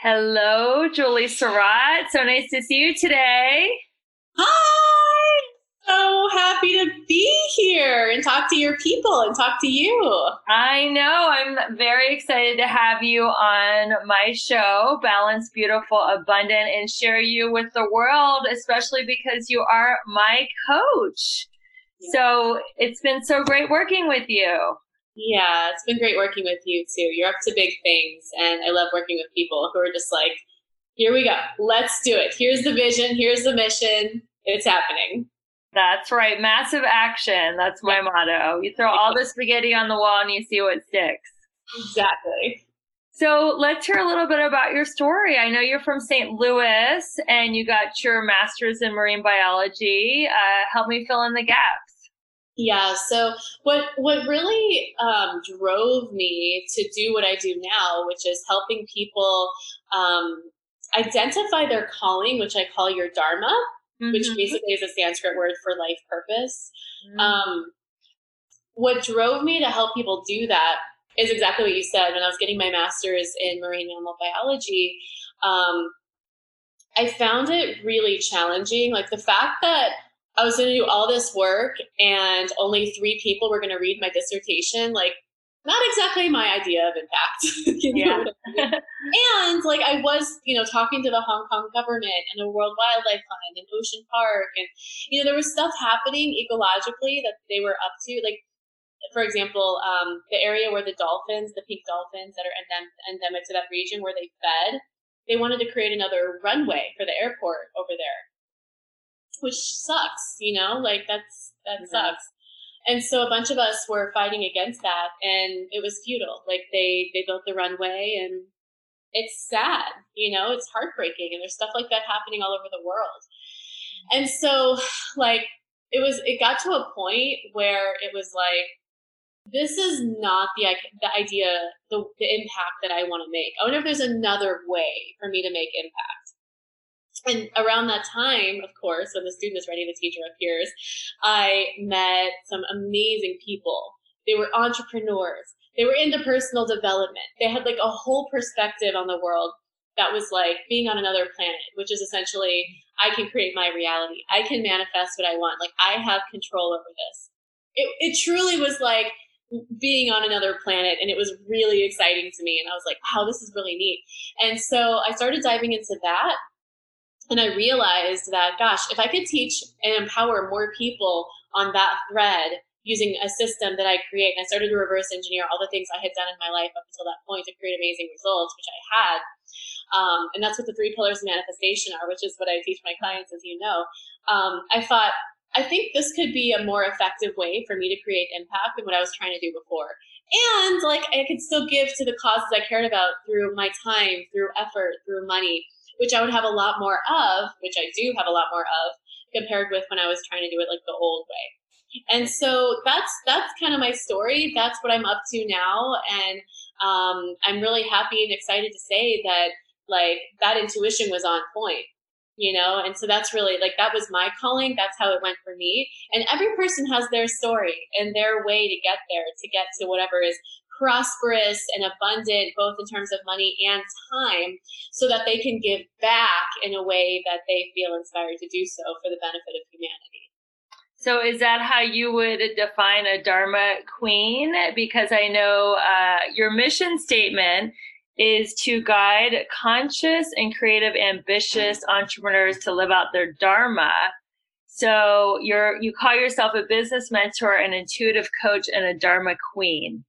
Hello, Julie Serot. So nice to see you today. Hi. So happy to be here and talk to your people and talk to you. I know. I'm very excited to have you on my show, Balance Beautiful Abundant, and share you with the world, especially because you are my coach. Yeah. So it's been so great working with you. Yeah, it's been great working with you too. You're up to big things, and I love working with people who are just like, here we go, let's do it. Here's the vision, here's the mission, it's happening. That's right. Massive action. That's my motto. You throw all the spaghetti on the wall and you see what sticks. Exactly. So let's hear a little bit about your story. I know you're from St. Louis and you got your master's in marine biology. Uh, help me fill in the gaps. Yeah. So what what really um, drove me to do what I do now, which is helping people um, identify their calling, which I call your dharma, mm-hmm. which basically is a Sanskrit word for life purpose. Mm-hmm. Um, what drove me to help people do that is exactly what you said. When I was getting my master's in marine mammal biology, um, I found it really challenging. Like the fact that I was going to do all this work and only three people were going to read my dissertation. Like, not exactly my idea of impact. yeah. I mean? and like I was, you know, talking to the Hong Kong government and the World Wildlife Fund and Ocean Park, and you know, there was stuff happening ecologically that they were up to. Like, for example, um, the area where the dolphins, the pink dolphins that are endem- endemic to that region, where they fed, they wanted to create another runway for the airport over there which sucks, you know, like that's, that mm-hmm. sucks. And so a bunch of us were fighting against that and it was futile. Like they, they built the runway and it's sad, you know, it's heartbreaking and there's stuff like that happening all over the world. And so like it was, it got to a point where it was like, this is not the the idea, the, the impact that I want to make. I wonder if there's another way for me to make impact and around that time, of course, when the student is ready, the teacher appears, I met some amazing people. They were entrepreneurs. They were into personal development. They had like a whole perspective on the world that was like being on another planet, which is essentially I can create my reality. I can manifest what I want. Like I have control over this. It, it truly was like being on another planet and it was really exciting to me. And I was like, wow, this is really neat. And so I started diving into that and I realized that, gosh, if I could teach and empower more people on that thread, using a system that I create. And I started to reverse engineer all the things I had done in my life up until that point to create amazing results, which I had. Um, and that's what the three pillars of manifestation are, which is what I teach my clients, as you know. Um, I thought, I think this could be a more effective way for me to create impact than what I was trying to do before. And like I could still give to the causes I cared about through my time, through effort, through money, which I would have a lot more of, which I do have a lot more of, compared with when I was trying to do it like the old way. And so that's that's kind of my story. That's what I'm up to now, and um, I'm really happy and excited to say that like that intuition was on point you know? And so that's really like that was my calling. That's how it went for me. And every person has their story and their way to get there to get to whatever is prosperous and abundant both in terms of money and time so that they can give back in a way that they feel inspired to do so for the benefit of humanity so is that how you would define a dharma queen because i know uh, your mission statement is to guide conscious and creative, ambitious entrepreneurs to live out their dharma. So you're you call yourself a business mentor, an intuitive coach, and a dharma queen.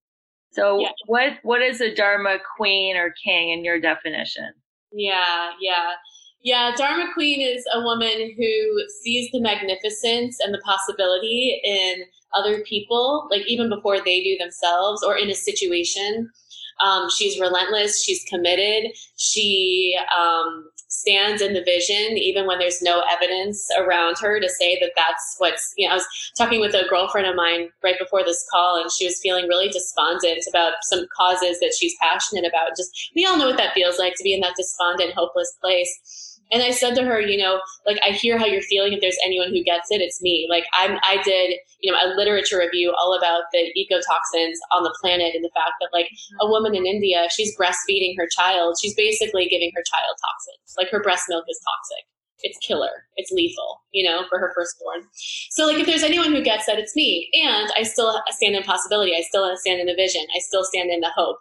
So yeah. what what is a dharma queen or king in your definition? Yeah, yeah. Yeah, Dharma Queen is a woman who sees the magnificence and the possibility in other people, like even before they do themselves or in a situation. Um, she's relentless. She's committed. She um, stands in the vision, even when there's no evidence around her to say that that's what's, you know, I was talking with a girlfriend of mine right before this call, and she was feeling really despondent about some causes that she's passionate about. Just, we all know what that feels like to be in that despondent, hopeless place and I said to her, you know, like I hear how you're feeling. If there's anyone who gets it, it's me. Like I'm, I did, you know, a literature review all about the ecotoxins on the planet and the fact that like a mm-hmm. woman in India, she's breastfeeding her child. She's basically giving her child toxins. Like her breast milk is toxic. It's killer. It's lethal, you know, for her firstborn. So like if there's anyone who gets that, it's me. And I still stand in possibility. I still stand in the vision. I still stand in the hope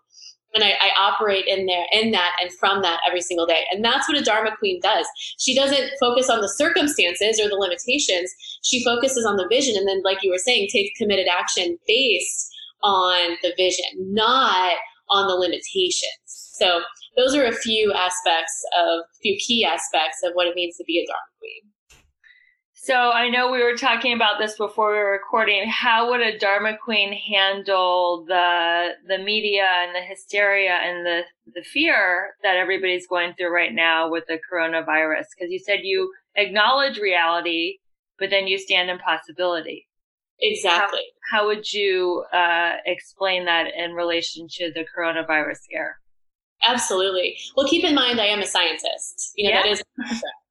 and I, I, operate in there in that and from that every single day. And that's what a dharma queen does. She doesn't focus on the circumstances or the limitations. She focuses on the vision and then like you were saying takes committed action based on the vision not on the limitations. So those are a few aspects of a few key aspects of what it means to be a dharma queen so I know we were talking about this before we were recording. How would a Dharma Queen handle the the media and the hysteria and the the fear that everybody's going through right now with the coronavirus? Because you said you acknowledge reality, but then you stand in possibility. Exactly. How, how would you uh, explain that in relation to the coronavirus scare? Absolutely. Well, keep in mind, I am a scientist. You know, yeah. that is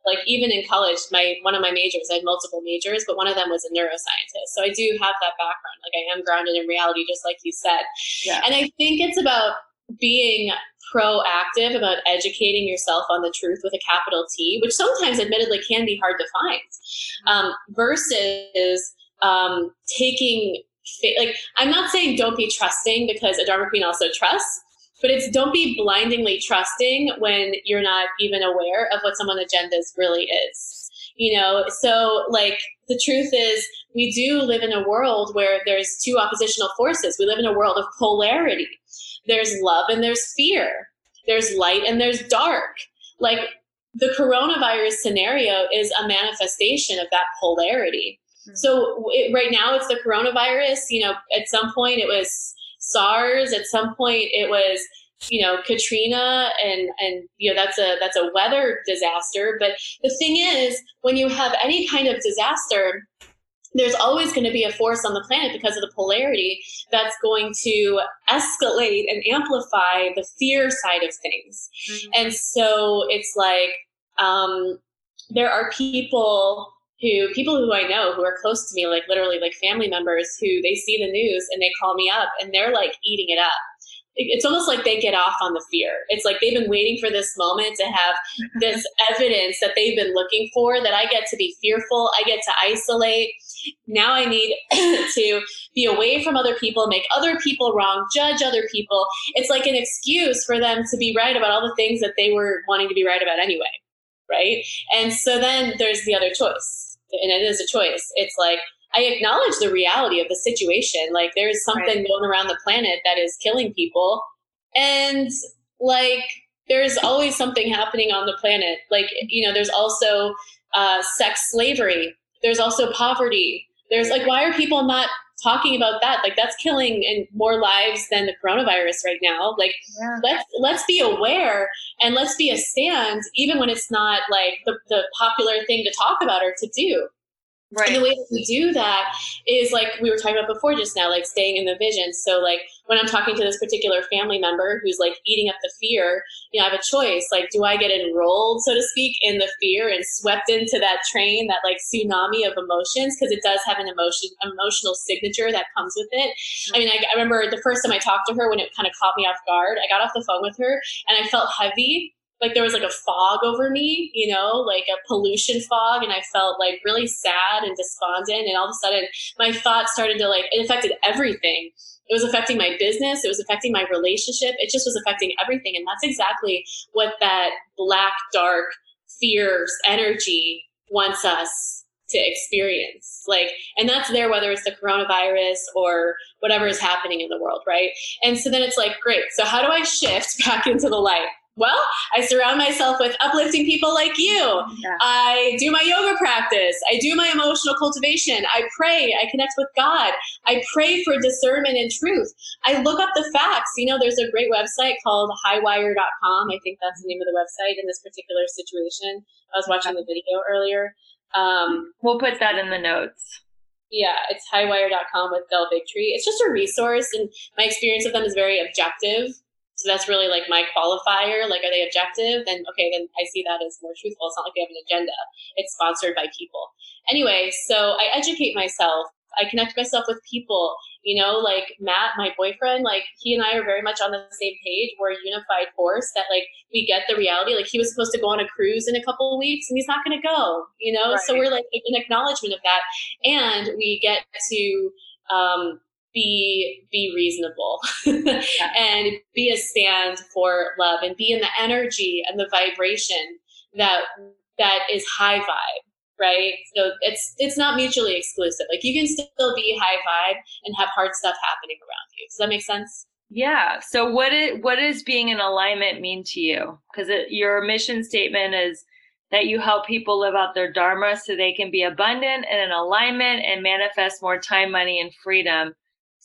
like even in college, my one of my majors, I had multiple majors, but one of them was a neuroscientist. So I do have that background. Like I am grounded in reality, just like you said. Yeah. And I think it's about being proactive about educating yourself on the truth with a capital T, which sometimes admittedly can be hard to find, um, versus um, taking like I'm not saying don't be trusting because a Dharma Queen also trusts, but it's don't be blindingly trusting when you're not even aware of what someone's agenda really is. You know so like the truth is we do live in a world where there's two oppositional forces. We live in a world of polarity. There's love and there's fear. There's light and there's dark. Like the coronavirus scenario is a manifestation of that polarity. Mm-hmm. so it, right now it's the coronavirus. You know at some point it was SARS. At some point, it was you know Katrina, and and you know that's a that's a weather disaster. But the thing is, when you have any kind of disaster, there's always going to be a force on the planet because of the polarity that's going to escalate and amplify the fear side of things. Mm-hmm. And so it's like um, there are people who people who I know who are close to me, like literally like family members who they see the news and they call me up and they're like eating it up. It's almost like they get off on the fear. It's like they've been waiting for this moment to have this evidence that they've been looking for that I get to be fearful. I get to isolate. Now I need to be away from other people, make other people wrong, judge other people. It's like an excuse for them to be right about all the things that they were wanting to be right about anyway. Right. And so then there's the other choice and it is a choice. It's like, I acknowledge the reality of the situation. Like there's something right. going around the planet that is killing people. And like there's always something happening on the planet. Like, you know, there's also uh, sex slavery. There's also poverty. There's like, why are people not talking about that? Like, that's killing and more lives than the coronavirus right now. Like, yeah. let's let's be aware and let's be a stand, even when it's not like the, the popular thing to talk about or to do. Right. And the way that we do that is like we were talking about before just now, like staying in the vision. So like when I'm talking to this particular family member who's like eating up the fear, you know, I have a choice. Like, do I get enrolled, so to speak, in the fear and swept into that train, that like tsunami of emotions? Because it does have an emotion, emotional signature that comes with it. Mm-hmm. I mean, I, I remember the first time I talked to her when it kind of caught me off guard. I got off the phone with her and I felt heavy like there was like a fog over me, you know, like a pollution fog, and I felt like really sad and despondent. And all of a sudden, my thoughts started to like it affected everything. It was affecting my business. It was affecting my relationship. It just was affecting everything. And that's exactly what that black, dark, fierce energy wants us to experience. Like, and that's there whether it's the coronavirus or whatever is happening in the world, right? And so then it's like, great. So how do I shift back into the light? Well, I surround myself with uplifting people like you. Yeah. I do my yoga practice. I do my emotional cultivation. I pray. I connect with God. I pray for discernment and truth. I look up the facts. You know, there's a great website called highwire.com. I think that's the name of the website in this particular situation. I was watching the video earlier. Um, we'll put that in the notes. Yeah, it's highwire.com with Del Bigtree. It's just a resource, and my experience with them is very objective. So that's really like my qualifier. Like, are they objective? Then, okay, then I see that as more truthful. It's not like they have an agenda. It's sponsored by people. Anyway, so I educate myself. I connect myself with people. You know, like Matt, my boyfriend, like he and I are very much on the same page. We're a unified force that like we get the reality. Like he was supposed to go on a cruise in a couple of weeks and he's not going to go, you know? Right. So we're like an acknowledgement of that. And we get to, um, be be reasonable and be a stand for love and be in the energy and the vibration that that is high vibe right? So it's it's not mutually exclusive. Like you can still be high vibe and have hard stuff happening around you. Does that make sense? Yeah. So what is what does being in alignment mean to you? Because your mission statement is that you help people live out their dharma so they can be abundant and in alignment and manifest more time money and freedom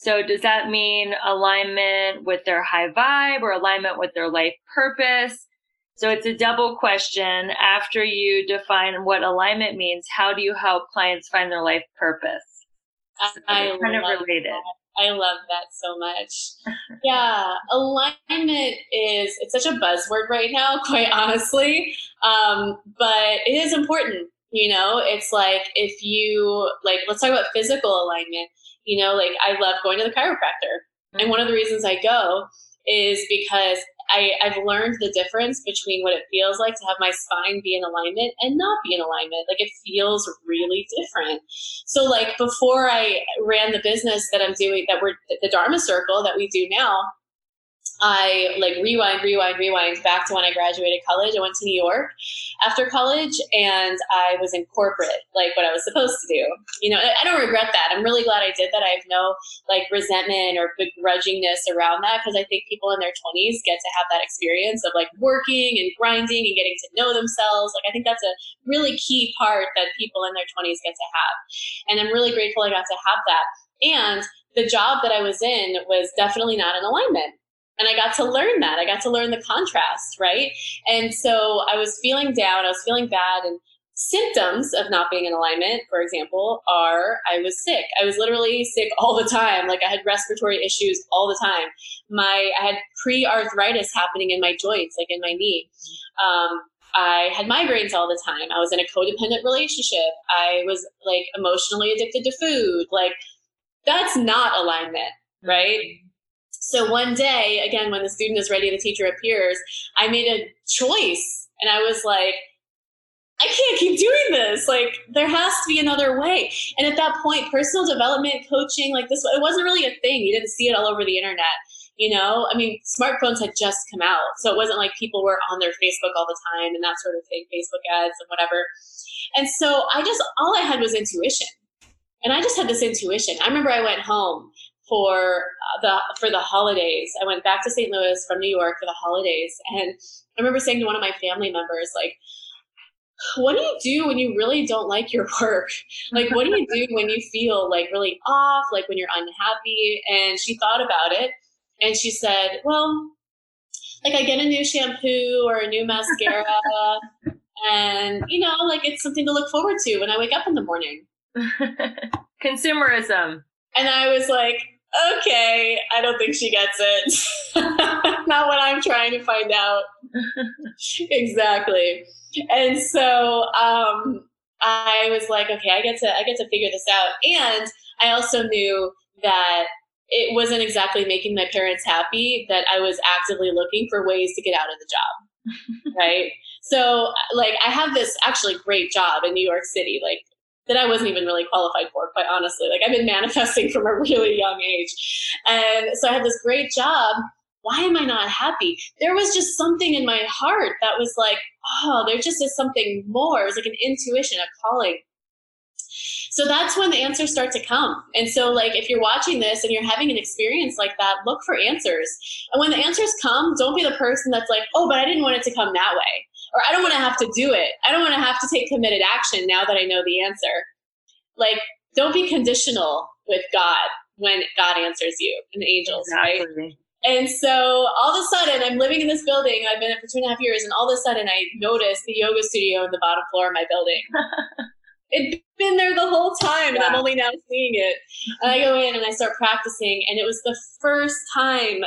so does that mean alignment with their high vibe or alignment with their life purpose? So it's a double question. After you define what alignment means, how do you help clients find their life purpose? So I kind of related. That. I love that so much. yeah, alignment is it's such a buzzword right now, quite honestly. Um, but it is important. You know, it's like if you like let's talk about physical alignment you know, like I love going to the chiropractor. And one of the reasons I go is because I, I've learned the difference between what it feels like to have my spine be in alignment and not be in alignment. Like it feels really different. So like before I ran the business that I'm doing, that we're the Dharma Circle that we do now, I like rewind, rewind, rewind back to when I graduated college. I went to New York after college and I was in corporate, like what I was supposed to do. You know, I don't regret that. I'm really glad I did that. I have no like resentment or begrudgingness around that because I think people in their 20s get to have that experience of like working and grinding and getting to know themselves. Like, I think that's a really key part that people in their 20s get to have. And I'm really grateful I got to have that. And the job that I was in was definitely not in alignment and I got to learn that. I got to learn the contrast, right? And so I was feeling down, I was feeling bad, and symptoms of not being in alignment, for example, are I was sick. I was literally sick all the time. Like I had respiratory issues all the time. My I had pre-arthritis happening in my joints, like in my knee. Um, I had migraines all the time. I was in a codependent relationship. I was like emotionally addicted to food. Like that's not alignment, right? So one day, again, when the student is ready, the teacher appears, I made a choice and I was like, I can't keep doing this. Like, there has to be another way. And at that point, personal development coaching, like this, it wasn't really a thing. You didn't see it all over the internet. You know, I mean, smartphones had just come out. So it wasn't like people were on their Facebook all the time and that sort of thing, Facebook ads and whatever. And so I just, all I had was intuition. And I just had this intuition. I remember I went home for uh, the for the holidays. I went back to St. Louis from New York for the holidays, and I remember saying to one of my family members, like, "What do you do when you really don't like your work? Like, what do you do when you feel like really off, like when you're unhappy?" And she thought about it, and she said, "Well, like I get a new shampoo or a new mascara." and you know like it's something to look forward to when i wake up in the morning consumerism and i was like okay, I don't think she gets it. Not what I'm trying to find out. exactly. And so um, I was like, okay, I get to I get to figure this out. And I also knew that it wasn't exactly making my parents happy that I was actively looking for ways to get out of the job. right? So like I have this actually great job in New York City. Like that I wasn't even really qualified for, quite honestly. Like I've been manifesting from a really young age. And so I had this great job. Why am I not happy? There was just something in my heart that was like, oh, there just is something more. It was like an intuition, a calling. So that's when the answers start to come. And so, like, if you're watching this and you're having an experience like that, look for answers. And when the answers come, don't be the person that's like, oh, but I didn't want it to come that way or I don't want to have to do it. I don't want to have to take committed action now that I know the answer. Like, don't be conditional with God when God answers you and the angels, exactly. right? And so all of a sudden, I'm living in this building. I've been in for two and a half years, and all of a sudden, I notice the yoga studio in the bottom floor of my building. It'd been there the whole time, and I'm only now seeing it. And I go in and I start practicing, and it was the first time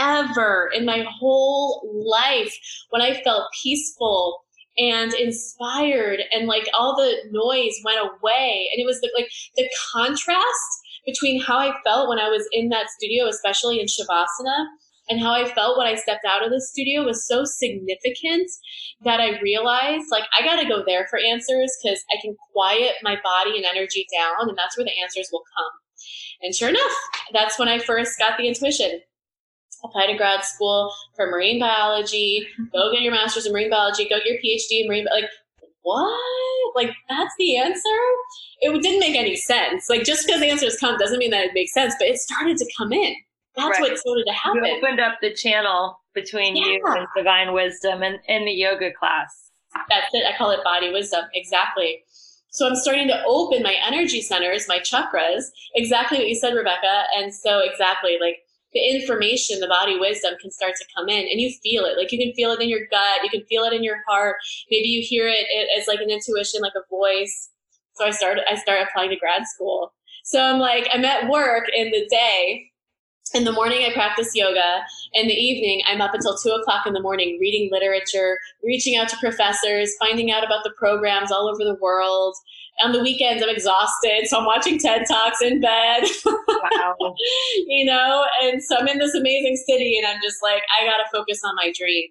ever in my whole life when I felt peaceful and inspired and like all the noise went away and it was the, like the contrast between how I felt when I was in that studio especially in shavasana and how I felt when I stepped out of the studio was so significant that I realized like I got to go there for answers cuz I can quiet my body and energy down and that's where the answers will come. And sure enough, that's when I first got the intuition apply to grad school for marine biology, go get your master's in marine biology, go get your PhD in marine, like, what? Like, that's the answer? It didn't make any sense. Like, just because the answers come doesn't mean that it makes sense, but it started to come in. That's right. what started to happen. You opened up the channel between yeah. you and divine wisdom and in the yoga class. That's it. I call it body wisdom. Exactly. So I'm starting to open my energy centers, my chakras, exactly what you said, Rebecca. And so exactly like the information, the body wisdom can start to come in and you feel it. Like you can feel it in your gut, you can feel it in your heart. Maybe you hear it as like an intuition, like a voice. So I started, I started applying to grad school. So I'm like, I'm at work in the day. In the morning, I practice yoga. In the evening, I'm up until two o'clock in the morning reading literature, reaching out to professors, finding out about the programs all over the world on the weekends I'm exhausted, so I'm watching TED Talks in bed. Wow. you know, and so I'm in this amazing city and I'm just like, I gotta focus on my dream.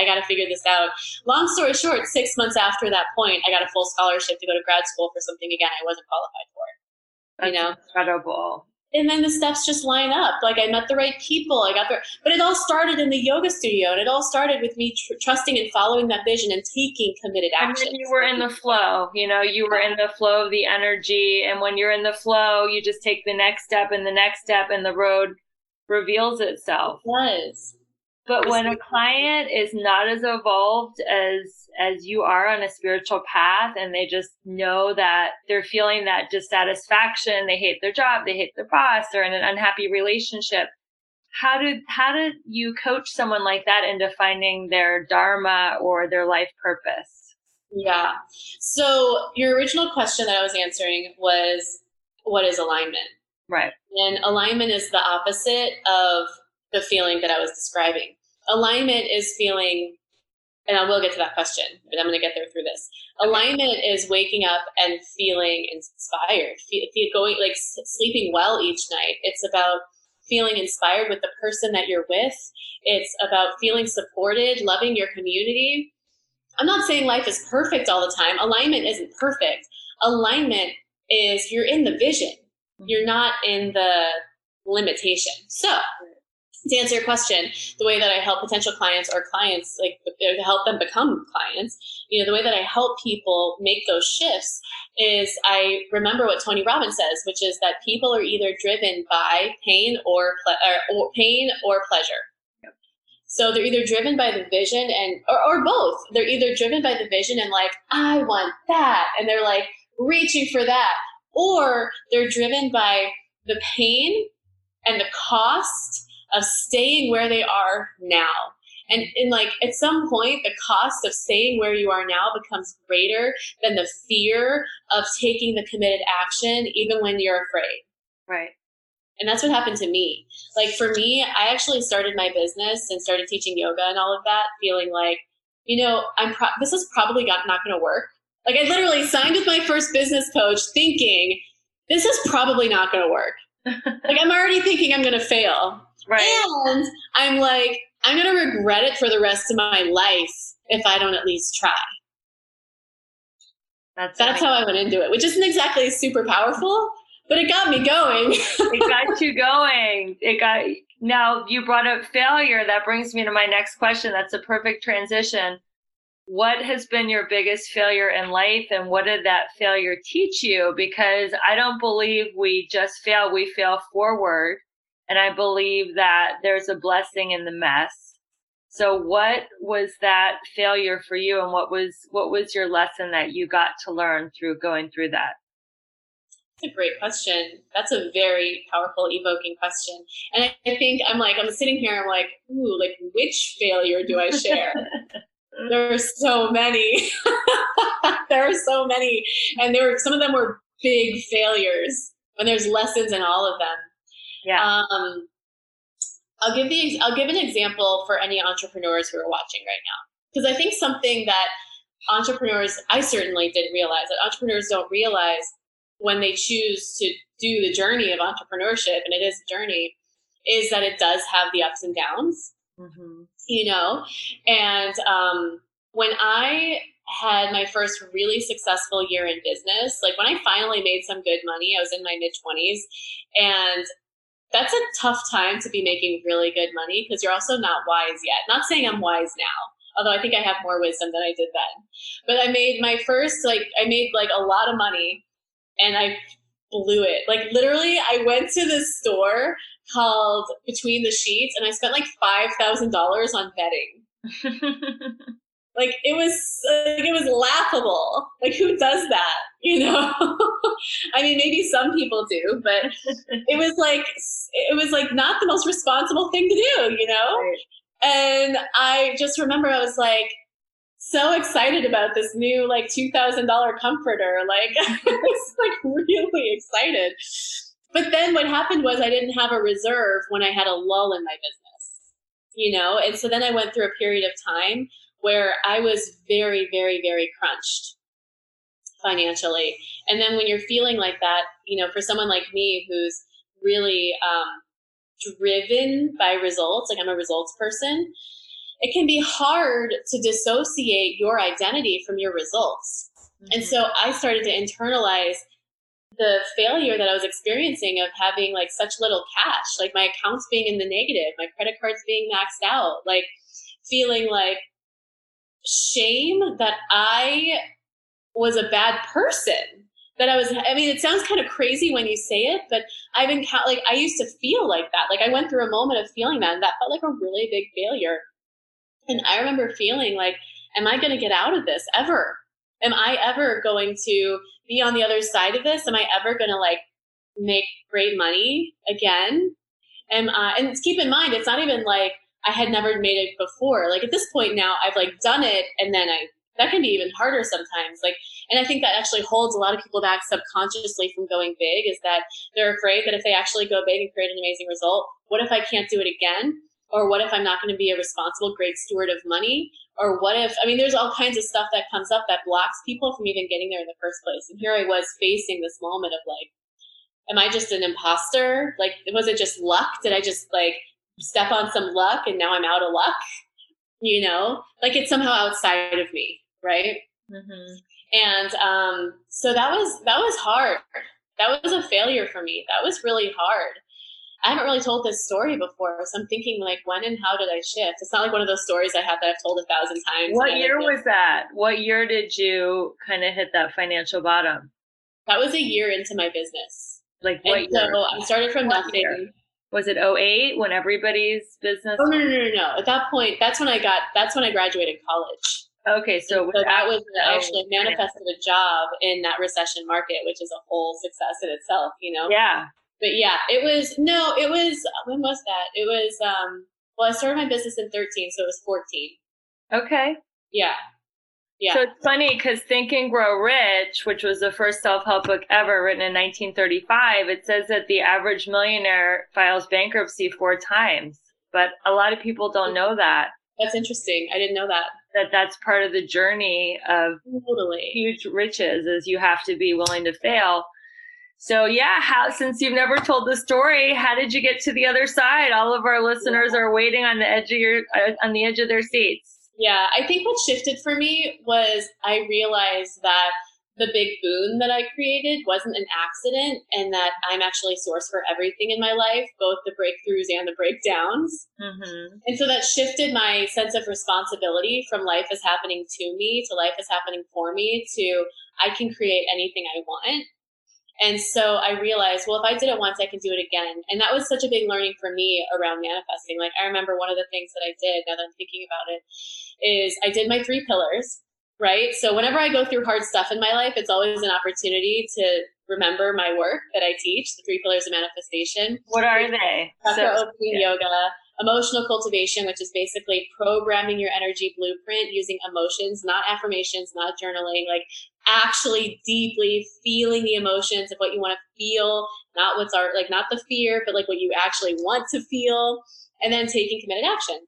I gotta figure this out. Long story short, six months after that point, I got a full scholarship to go to grad school for something again I wasn't qualified for. That's you know? incredible and then the steps just line up. Like I met the right people. I got there, but it all started in the yoga studio, and it all started with me tr- trusting and following that vision and taking committed action. you were in the flow. You know, you were in the flow of the energy, and when you're in the flow, you just take the next step and the next step, and the road reveals itself. It does. But when a client is not as evolved as as you are on a spiritual path and they just know that they're feeling that dissatisfaction, they hate their job, they hate their boss, they're in an unhappy relationship. How did how did you coach someone like that into finding their dharma or their life purpose? Yeah. So your original question that I was answering was what is alignment? Right. And alignment is the opposite of the feeling that I was describing. Alignment is feeling, and I will get to that question, but I'm going to get there through this. Alignment is waking up and feeling inspired, going like sleeping well each night. It's about feeling inspired with the person that you're with. It's about feeling supported, loving your community. I'm not saying life is perfect all the time. Alignment isn't perfect. Alignment is you're in the vision. You're not in the limitation. So to answer your question, the way that I help potential clients or clients, like uh, to help them become clients, you know, the way that I help people make those shifts is I remember what Tony Robbins says, which is that people are either driven by pain or, ple- or, or pain or pleasure. So they're either driven by the vision and, or, or both. They're either driven by the vision and like, I want that. And they're like reaching for that. Or they're driven by the pain and the cost of staying where they are now. And in like at some point, the cost of staying where you are now becomes greater than the fear of taking the committed action, even when you're afraid. Right. And that's what happened to me. Like for me, I actually started my business and started teaching yoga and all of that, feeling like, you know, I'm pro- this is probably not going to work. Like I literally signed with my first business coach, thinking this is probably not going to work. like I'm already thinking I'm going to fail. Right. And I'm like, I'm going to regret it for the rest of my life if I don't at least try. That's, That's how I went into it, which isn't exactly super powerful, but it got me going. it got you going. It got now you brought up failure. That brings me to my next question. That's a perfect transition. What has been your biggest failure in life and what did that failure teach you? Because I don't believe we just fail, we fail forward. And I believe that there's a blessing in the mess. So what was that failure for you and what was what was your lesson that you got to learn through going through that? That's a great question. That's a very powerful, evoking question. And I, I think I'm like, I'm sitting here, I'm like, ooh, like which failure do I share? there are so many. there are so many. And there were some of them were big failures. And there's lessons in all of them. Yeah. Um, I'll give the I'll give an example for any entrepreneurs who are watching right now because I think something that entrepreneurs I certainly didn't realize that entrepreneurs don't realize when they choose to do the journey of entrepreneurship and it is a journey is that it does have the ups and downs mm-hmm. you know and um, when I had my first really successful year in business like when I finally made some good money I was in my mid 20s and that's a tough time to be making really good money because you're also not wise yet. Not saying I'm wise now, although I think I have more wisdom than I did then. But I made my first, like, I made like a lot of money and I blew it. Like, literally, I went to this store called Between the Sheets and I spent like $5,000 on betting. like it was like it was laughable like who does that you know? I mean maybe some people do but it was like it was like not the most responsible thing to do you know? Right. and i just remember i was like so excited about this new like $2000 comforter like i was like really excited. But then what happened was i didn't have a reserve when i had a lull in my business you know? And so then i went through a period of time where I was very, very, very crunched financially. And then when you're feeling like that, you know, for someone like me who's really um, driven by results, like I'm a results person, it can be hard to dissociate your identity from your results. Mm-hmm. And so I started to internalize the failure that I was experiencing of having like such little cash, like my accounts being in the negative, my credit cards being maxed out, like feeling like shame that I was a bad person. That I was, I mean, it sounds kind of crazy when you say it, but I've been like, I used to feel like that. Like I went through a moment of feeling that, and that felt like a really big failure. And I remember feeling like, am I going to get out of this ever? Am I ever going to be on the other side of this? Am I ever going to like make great money again? Am I, and keep in mind, it's not even like I had never made it before. Like at this point now, I've like done it, and then I that can be even harder sometimes. Like, and I think that actually holds a lot of people back subconsciously from going big. Is that they're afraid that if they actually go big and create an amazing result, what if I can't do it again? Or what if I'm not going to be a responsible, great steward of money? Or what if, I mean, there's all kinds of stuff that comes up that blocks people from even getting there in the first place. And here I was facing this moment of like, am I just an imposter? Like, was it just luck? Did I just like step on some luck and now I'm out of luck. You know, like it's somehow outside of me, right? Mm-hmm. And um, so that was that was hard. That was a failure for me. That was really hard. I haven't really told this story before, so I'm thinking like, when and how did I shift? It's not like one of those stories I have that I've told a thousand times. What year was that? What year did you kind of hit that financial bottom? That was a year into my business. Like what and year? So I started from what nothing. Year? Was it 08 when everybody's business? Oh no, no, no, no! At that point, that's when I got. That's when I graduated college. Okay, so, so that was actually manifested a job in that recession market, which is a whole success in itself. You know. Yeah but yeah, it was no, it was when was that? It was um well, I started my business in 13, so it was 14. Okay. Yeah. Yeah. So it's funny because Think and Grow Rich, which was the first self help book ever written in 1935, it says that the average millionaire files bankruptcy four times. But a lot of people don't know that. That's interesting. I didn't know that. That that's part of the journey of totally. huge riches is you have to be willing to fail. So yeah, how since you've never told the story, how did you get to the other side? All of our listeners are waiting on the edge of your uh, on the edge of their seats. Yeah, I think what shifted for me was I realized that the big boon that I created wasn't an accident and that I'm actually source for everything in my life, both the breakthroughs and the breakdowns. Mm-hmm. And so that shifted my sense of responsibility from life is happening to me to life is happening for me to I can create anything I want. And so I realized, well, if I did it once, I can do it again. And that was such a big learning for me around manifesting. Like, I remember one of the things that I did, now that I'm thinking about it, is I did my three pillars, right? So whenever I go through hard stuff in my life, it's always an opportunity to remember my work that I teach, the three pillars of manifestation. What are they? Chakra so, opening yeah. yoga, emotional cultivation, which is basically programming your energy blueprint using emotions, not affirmations, not journaling, like actually deeply feeling the emotions of what you want to feel, not what's art, like not the fear, but like what you actually want to feel, and then taking committed action.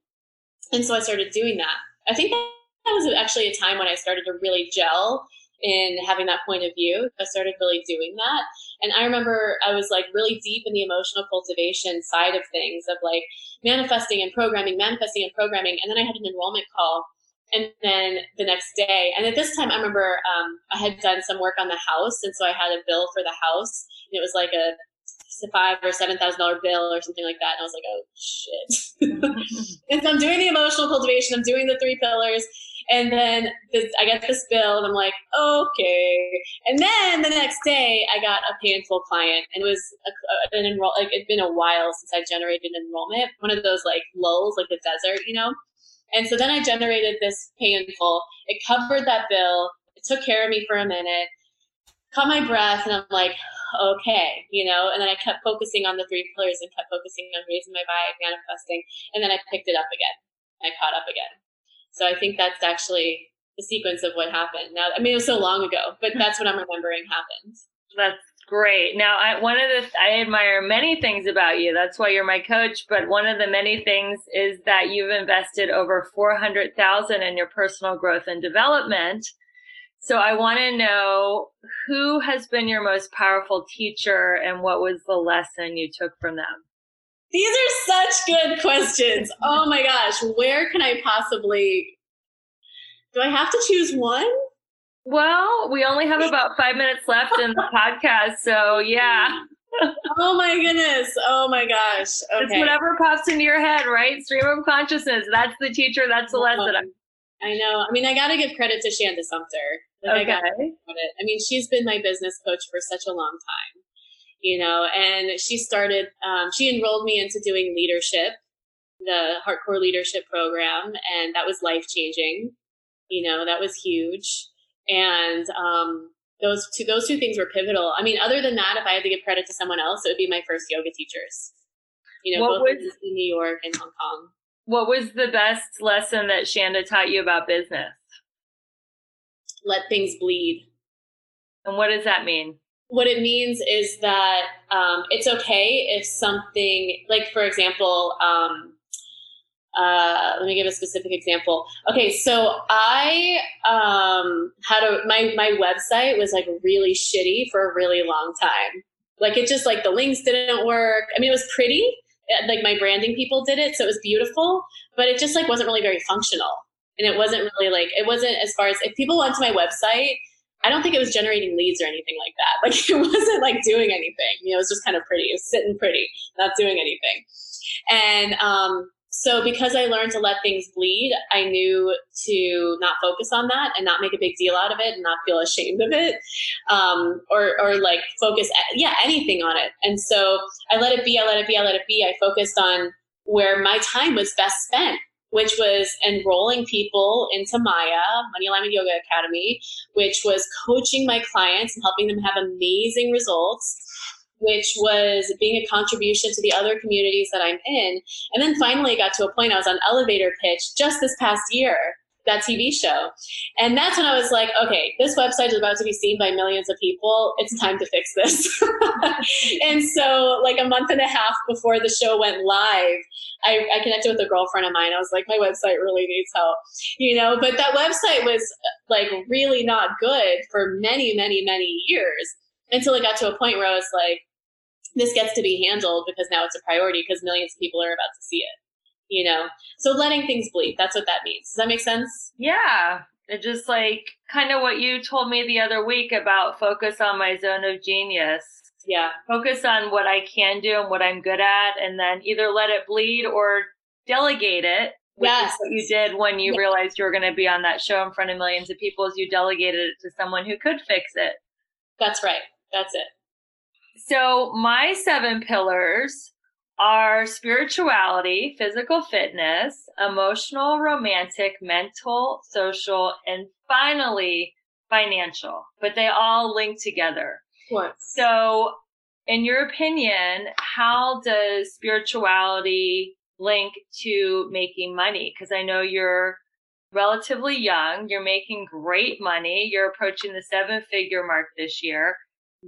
And so I started doing that. I think that was actually a time when I started to really gel in having that point of view. I started really doing that. And I remember I was like really deep in the emotional cultivation side of things of like manifesting and programming, manifesting and programming. And then I had an enrollment call. And then the next day, and at this time, I remember um, I had done some work on the house, and so I had a bill for the house. And it was like a five or seven thousand dollar bill or something like that. And I was like, oh shit. and so I'm doing the emotional cultivation. I'm doing the three pillars, and then this, I get this bill, and I'm like, okay. And then the next day, I got a painful client, and it was a, an enroll. Like it'd been a while since I generated enrollment. One of those like lulls, like the desert, you know. And so then I generated this painful. It covered that bill. It took care of me for a minute. Caught my breath, and I'm like, okay, you know. And then I kept focusing on the three pillars and kept focusing on raising my vibe, manifesting, and then I picked it up again. I caught up again. So I think that's actually the sequence of what happened. Now, I mean, it was so long ago, but that's what I'm remembering happened. That's great. Now, I, one of the I admire many things about you. That's why you're my coach. But one of the many things is that you've invested over four hundred thousand in your personal growth and development. So I want to know who has been your most powerful teacher, and what was the lesson you took from them. These are such good questions. Oh my gosh, where can I possibly? Do I have to choose one? Well, we only have about five minutes left in the podcast, so yeah. oh my goodness. Oh my gosh. Okay. It's whatever pops into your head, right? Stream of consciousness. That's the teacher. That's the lesson. Uh-huh. I know. I mean, I got to give credit to Shanda Sumpter. Like, okay. I, I mean, she's been my business coach for such a long time you know, and she started, um, she enrolled me into doing leadership, the hardcore leadership program, and that was life changing. You know, that was huge. And, um, those two, those two things were pivotal. I mean, other than that, if I had to give credit to someone else, it would be my first yoga teachers. You know, what both was, in New York and Hong Kong. What was the best lesson that Shanda taught you about business? Let things bleed. And what does that mean? What it means is that um, it's okay if something, like for example, um, uh, let me give a specific example. Okay, so I um, had a my my website was like really shitty for a really long time. Like it just like the links didn't work. I mean, it was pretty. Like my branding people did it, so it was beautiful, but it just like wasn't really very functional. And it wasn't really like it wasn't as far as if people went to my website I don't think it was generating leads or anything like that. Like it wasn't like doing anything. You know, it was just kind of pretty. It was sitting pretty, not doing anything. And um, so because I learned to let things bleed, I knew to not focus on that and not make a big deal out of it and not feel ashamed of it, um, or or like focus, yeah, anything on it. And so I let it be. I let it be. I let it be. I focused on where my time was best spent which was enrolling people into Maya, Money Alignment Yoga Academy, which was coaching my clients and helping them have amazing results, which was being a contribution to the other communities that I'm in. And then finally got to a point I was on elevator pitch just this past year that TV show. And that's when I was like, okay, this website is about to be seen by millions of people. It's time to fix this. and so, like a month and a half before the show went live, I, I, connected with a girlfriend of mine. I was like, my website really needs help, you know, but that website was like really not good for many, many, many years until it got to a point where I was like, this gets to be handled because now it's a priority because millions of people are about to see it you know so letting things bleed that's what that means. Does that make sense? Yeah. It just like kind of what you told me the other week about focus on my zone of genius. Yeah. Focus on what i can do and what i'm good at and then either let it bleed or delegate it which yes. is what you did when you realized you were going to be on that show in front of millions of people is you delegated it to someone who could fix it. That's right. That's it. So my seven pillars are spirituality, physical fitness, emotional, romantic, mental, social, and finally financial. But they all link together. What? So, in your opinion, how does spirituality link to making money? Because I know you're relatively young, you're making great money, you're approaching the seven figure mark this year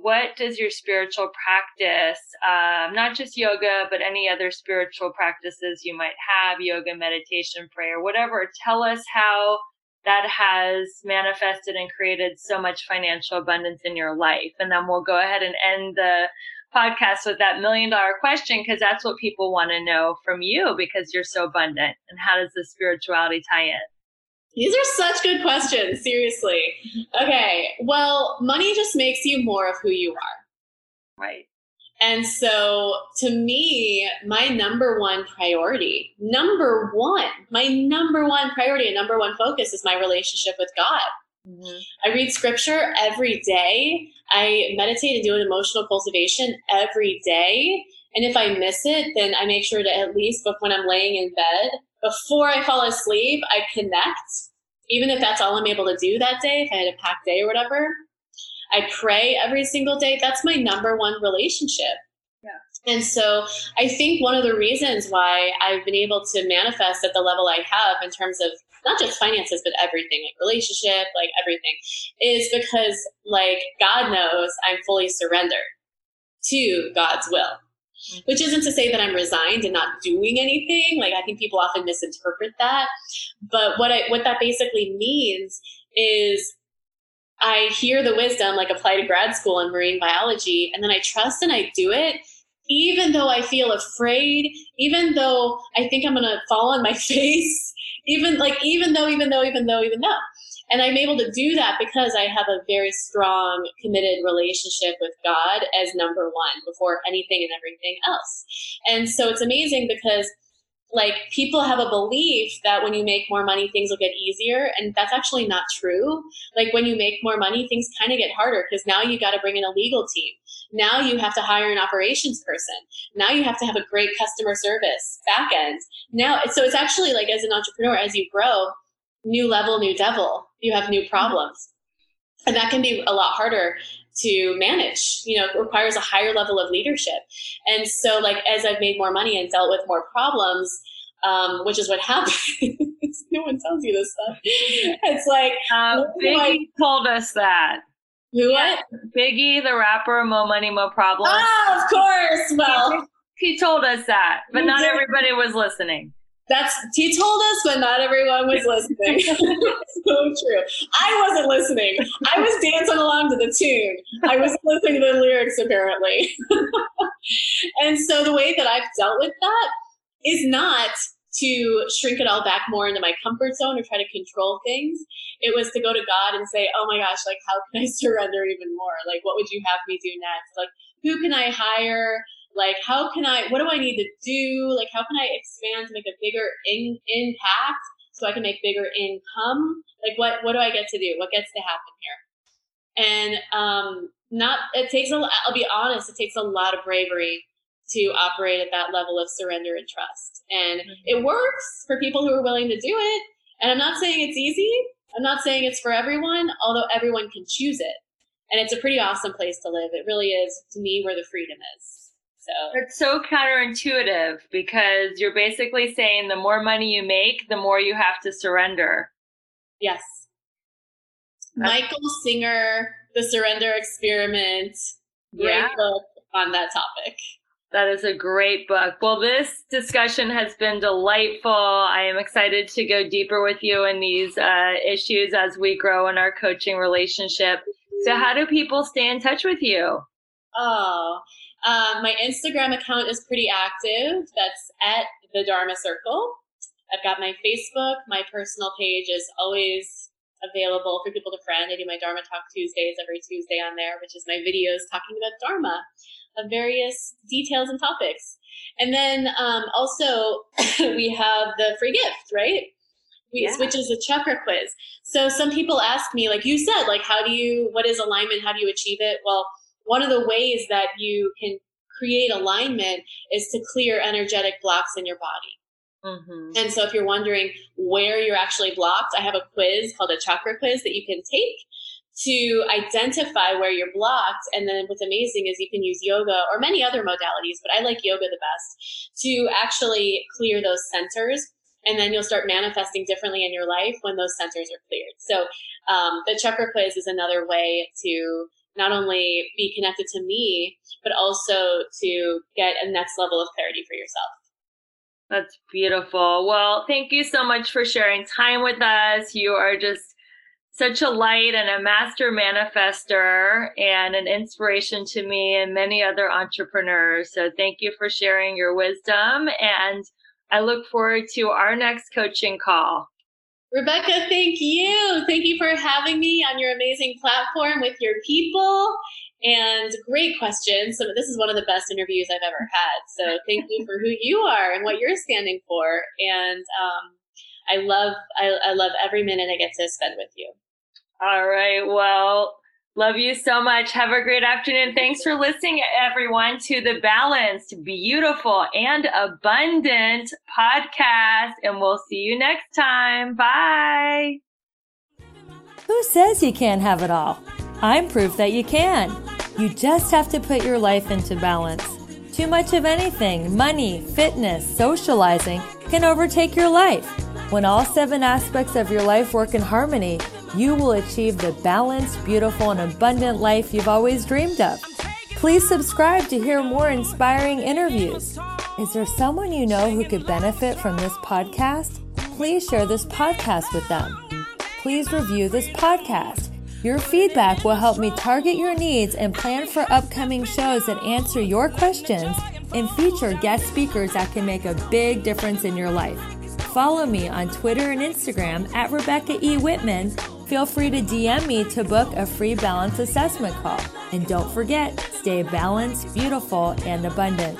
what does your spiritual practice, um, not just yoga, but any other spiritual practices you might have, yoga, meditation, prayer, whatever, tell us how that has manifested and created so much financial abundance in your life. And then we'll go ahead and end the podcast with that million dollar question because that's what people want to know from you because you're so abundant. And how does the spirituality tie in? These are such good questions, seriously. Okay, well, money just makes you more of who you are. Right. And so to me, my number one priority, number one, my number one priority and number one focus is my relationship with God. Mm-hmm. I read scripture every day. I meditate and do an emotional cultivation every day. And if I miss it, then I make sure to at least, when I'm laying in bed, before I fall asleep, I connect even if that's all I'm able to do that day, if I had a packed day or whatever, I pray every single day. That's my number one relationship. Yeah. And so I think one of the reasons why I've been able to manifest at the level I have in terms of not just finances, but everything, like relationship, like everything, is because like God knows I'm fully surrendered to God's will which isn't to say that I'm resigned and not doing anything. Like I think people often misinterpret that. But what I what that basically means is I hear the wisdom like apply to grad school in marine biology and then I trust and I do it even though I feel afraid, even though I think I'm going to fall on my face, even like even though even though even though even though and I'm able to do that because I have a very strong, committed relationship with God as number one before anything and everything else. And so it's amazing because like people have a belief that when you make more money things will get easier and that's actually not true. Like when you make more money things kind of get harder because now you got to bring in a legal team. Now you have to hire an operations person. Now you have to have a great customer service back end. Now so it's actually like as an entrepreneur as you grow new level new devil you have new problems. And that can be a lot harder to manage. You know, it requires a higher level of leadership. And so, like, as I've made more money and dealt with more problems, um, which is what happens. no one tells you this stuff. It's like uh, Biggie I, told us that. Who what? Biggie, the rapper, Mo Money, Mo Problems. Oh, of course. Well, he, he told us that, but not everybody was listening. That's he told us, but not everyone was listening. so true. I wasn't listening. I was dancing along to the tune. I was listening to the lyrics apparently. and so the way that I've dealt with that is not to shrink it all back more into my comfort zone or try to control things. It was to go to God and say, oh my gosh, like, how can I surrender even more? Like, what would you have me do next? Like, who can I hire? Like, how can I, what do I need to do? Like, how can I expand to make a bigger in, impact so I can make bigger income? Like, what, what do I get to do? What gets to happen here? And, um, not, it takes a, I'll be honest, it takes a lot of bravery to operate at that level of surrender and trust. And mm-hmm. it works for people who are willing to do it. And I'm not saying it's easy. I'm not saying it's for everyone, although everyone can choose it. And it's a pretty awesome place to live. It really is, to me, where the freedom is. So it's so counterintuitive because you're basically saying the more money you make, the more you have to surrender. Yes. Michael Singer, The Surrender Experiment, great yeah. book on that topic. That is a great book. Well, this discussion has been delightful. I am excited to go deeper with you in these uh, issues as we grow in our coaching relationship. So, how do people stay in touch with you? Oh, uh, my Instagram account is pretty active. That's at the Dharma Circle. I've got my Facebook. My personal page is always available for people to friend. I do my Dharma Talk Tuesdays every Tuesday on there, which is my videos talking about Dharma of various details and topics. And then um, also we have the free gift, right? We, yeah. Which is a chakra quiz. So some people ask me, like you said, like how do you, what is alignment? How do you achieve it? Well, one of the ways that you can create alignment is to clear energetic blocks in your body. Mm-hmm. And so, if you're wondering where you're actually blocked, I have a quiz called a chakra quiz that you can take to identify where you're blocked. And then what's amazing is you can use yoga or many other modalities, but I like yoga the best to actually clear those centers. And then you'll start manifesting differently in your life when those centers are cleared. So um, the chakra quiz is another way to not only be connected to me, but also to get a next level of clarity for yourself. That's beautiful. Well, thank you so much for sharing time with us. You are just such a light and a master manifester and an inspiration to me and many other entrepreneurs. So thank you for sharing your wisdom. And I look forward to our next coaching call. Rebecca, thank you. Thank you for having me on your amazing platform with your people. And great questions. So this is one of the best interviews I've ever had. So thank you for who you are and what you're standing for. And um, I love I, I love every minute I get to spend with you. All right. Well, love you so much. Have a great afternoon. Thanks for listening, everyone, to the Balanced, Beautiful, and Abundant podcast. And we'll see you next time. Bye. Who says you can't have it all? I'm proof that you can. You just have to put your life into balance. Too much of anything, money, fitness, socializing, can overtake your life. When all seven aspects of your life work in harmony, you will achieve the balanced, beautiful, and abundant life you've always dreamed of. Please subscribe to hear more inspiring interviews. Is there someone you know who could benefit from this podcast? Please share this podcast with them. Please review this podcast. Your feedback will help me target your needs and plan for upcoming shows that answer your questions and feature guest speakers that can make a big difference in your life. Follow me on Twitter and Instagram at Rebecca E. Whitman Feel free to DM me to book a free balance assessment call. And don't forget, stay balanced, beautiful, and abundant.